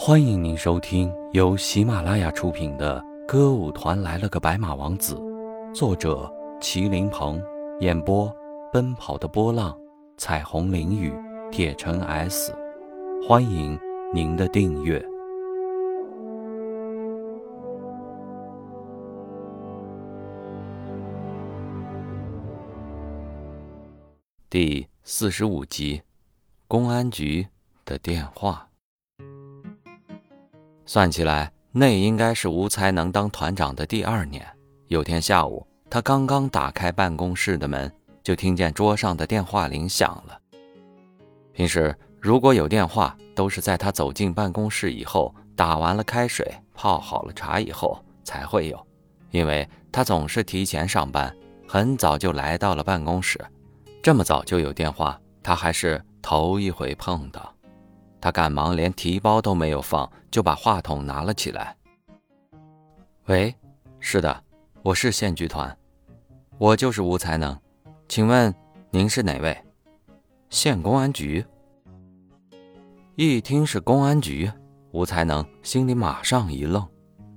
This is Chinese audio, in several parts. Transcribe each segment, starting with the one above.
欢迎您收听由喜马拉雅出品的《歌舞团来了个白马王子》，作者麒麟鹏，演播奔跑的波浪、彩虹淋雨、铁城 S。欢迎您的订阅。第四十五集，公安局的电话。算起来，那应该是吴才能当团长的第二年。有天下午，他刚刚打开办公室的门，就听见桌上的电话铃响了。平时如果有电话，都是在他走进办公室以后，打完了开水、泡好了茶以后才会有，因为他总是提前上班，很早就来到了办公室。这么早就有电话，他还是头一回碰到。他赶忙连提包都没有放，就把话筒拿了起来。喂，是的，我是县剧团，我就是吴才能，请问您是哪位？县公安局。一听是公安局，吴才能心里马上一愣，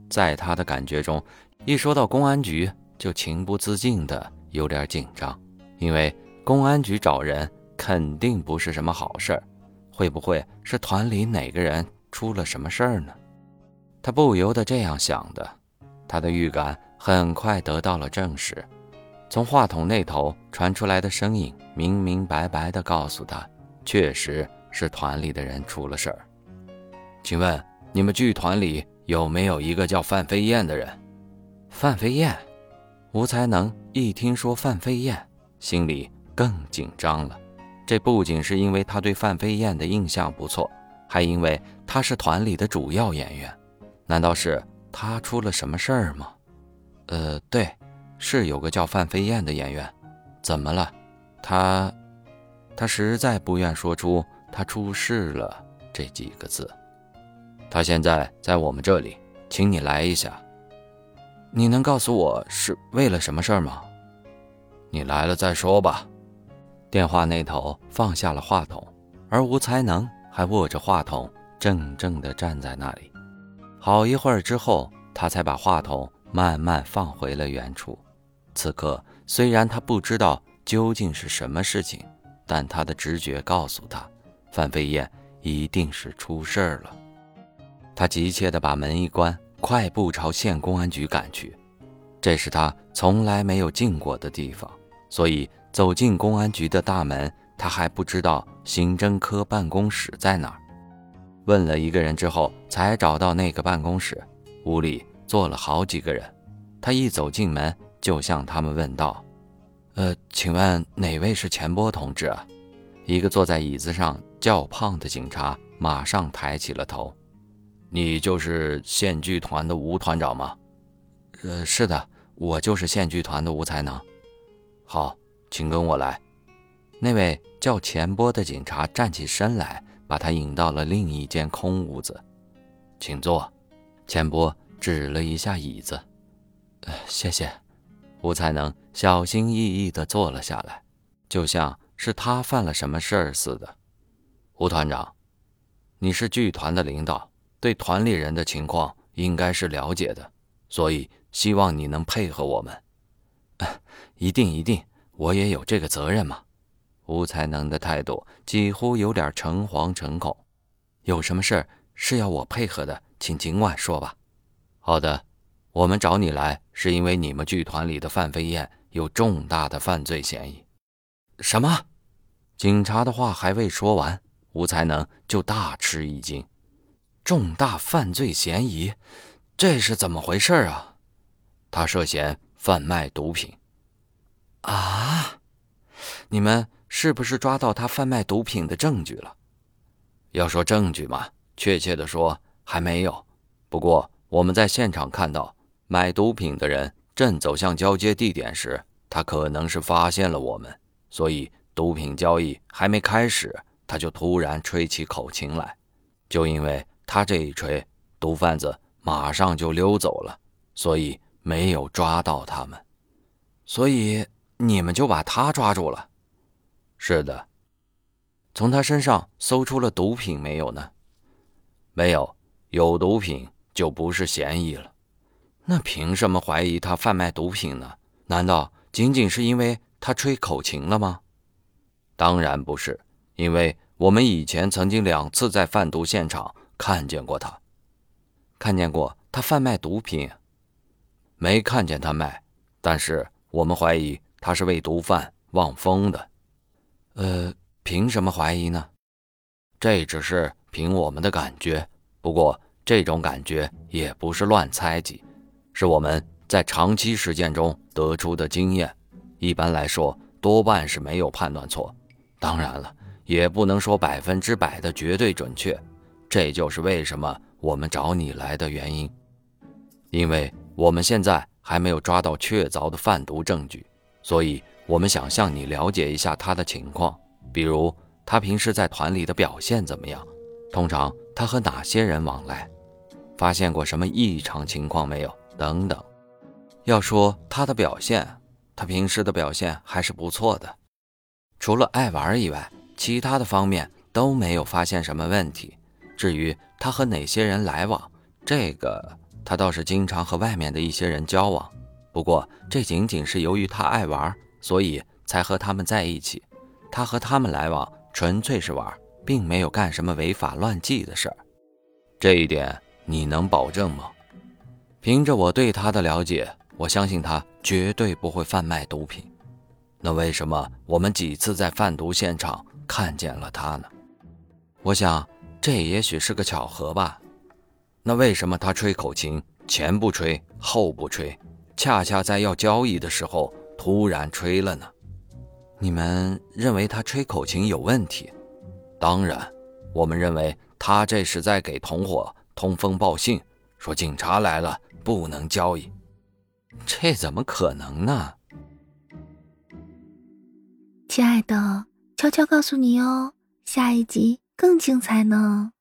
在他的感觉中，一说到公安局就情不自禁的有点紧张，因为公安局找人肯定不是什么好事儿。会不会是团里哪个人出了什么事儿呢？他不由得这样想的。他的预感很快得到了证实，从话筒那头传出来的声音明明白白地告诉他，确实是团里的人出了事儿。请问你们剧团里有没有一个叫范飞燕的人？范飞燕，吴才能一听说范飞燕，心里更紧张了。这不仅是因为他对范飞燕的印象不错，还因为他是团里的主要演员。难道是他出了什么事儿吗？呃，对，是有个叫范飞燕的演员。怎么了？他，他实在不愿说出他出事了这几个字。他现在在我们这里，请你来一下。你能告诉我是为了什么事儿吗？你来了再说吧。电话那头放下了话筒，而吴才能还握着话筒，怔怔地站在那里。好一会儿之后，他才把话筒慢慢放回了原处。此刻，虽然他不知道究竟是什么事情，但他的直觉告诉他，范飞燕一定是出事儿了。他急切地把门一关，快步朝县公安局赶去。这是他从来没有进过的地方，所以。走进公安局的大门，他还不知道刑侦科办公室在哪儿。问了一个人之后，才找到那个办公室。屋里坐了好几个人。他一走进门，就向他们问道：“呃，请问哪位是钱波同志啊？”一个坐在椅子上较胖的警察马上抬起了头：“你就是县剧团的吴团长吗？”“呃，是的，我就是县剧团的吴才能。”“好。”请跟我来。那位叫钱波的警察站起身来，把他引到了另一间空屋子。请坐。钱波指了一下椅子。呃，谢谢。吴才能小心翼翼地坐了下来，就像是他犯了什么事儿似的。吴团长，你是剧团的领导，对团里人的情况应该是了解的，所以希望你能配合我们。一定一定。我也有这个责任嘛。吴才能的态度几乎有点诚惶诚恐。有什么事是要我配合的，请尽管说吧。好的，我们找你来是因为你们剧团里的范飞燕有重大的犯罪嫌疑。什么？警察的话还未说完，吴才能就大吃一惊。重大犯罪嫌疑？这是怎么回事啊？他涉嫌贩卖毒品。啊！你们是不是抓到他贩卖毒品的证据了？要说证据嘛，确切的说还没有。不过我们在现场看到，买毒品的人正走向交接地点时，他可能是发现了我们，所以毒品交易还没开始，他就突然吹起口琴来。就因为他这一吹，毒贩子马上就溜走了，所以没有抓到他们。所以。你们就把他抓住了，是的。从他身上搜出了毒品没有呢？没有，有毒品就不是嫌疑了。那凭什么怀疑他贩卖毒品呢？难道仅仅是因为他吹口琴了吗？当然不是，因为我们以前曾经两次在贩毒现场看见过他，看见过他贩卖毒品。没看见他卖，但是我们怀疑他是为毒贩望风的。呃，凭什么怀疑呢？这只是凭我们的感觉，不过这种感觉也不是乱猜忌，是我们在长期实践中得出的经验。一般来说，多半是没有判断错。当然了，也不能说百分之百的绝对准确。这就是为什么我们找你来的原因，因为。我们现在还没有抓到确凿的贩毒证据，所以我们想向你了解一下他的情况，比如他平时在团里的表现怎么样，通常他和哪些人往来，发现过什么异常情况没有等等。要说他的表现，他平时的表现还是不错的，除了爱玩以外，其他的方面都没有发现什么问题。至于他和哪些人来往，这个。他倒是经常和外面的一些人交往，不过这仅仅是由于他爱玩，所以才和他们在一起。他和他们来往纯粹是玩，并没有干什么违法乱纪的事儿。这一点你能保证吗？凭着我对他的了解，我相信他绝对不会贩卖毒品。那为什么我们几次在贩毒现场看见了他呢？我想这也许是个巧合吧。那为什么他吹口琴前不吹后不吹，恰恰在要交易的时候突然吹了呢？你们认为他吹口琴有问题？当然，我们认为他这是在给同伙通风报信，说警察来了不能交易。这怎么可能呢？亲爱的，悄悄告诉你哦，下一集更精彩呢。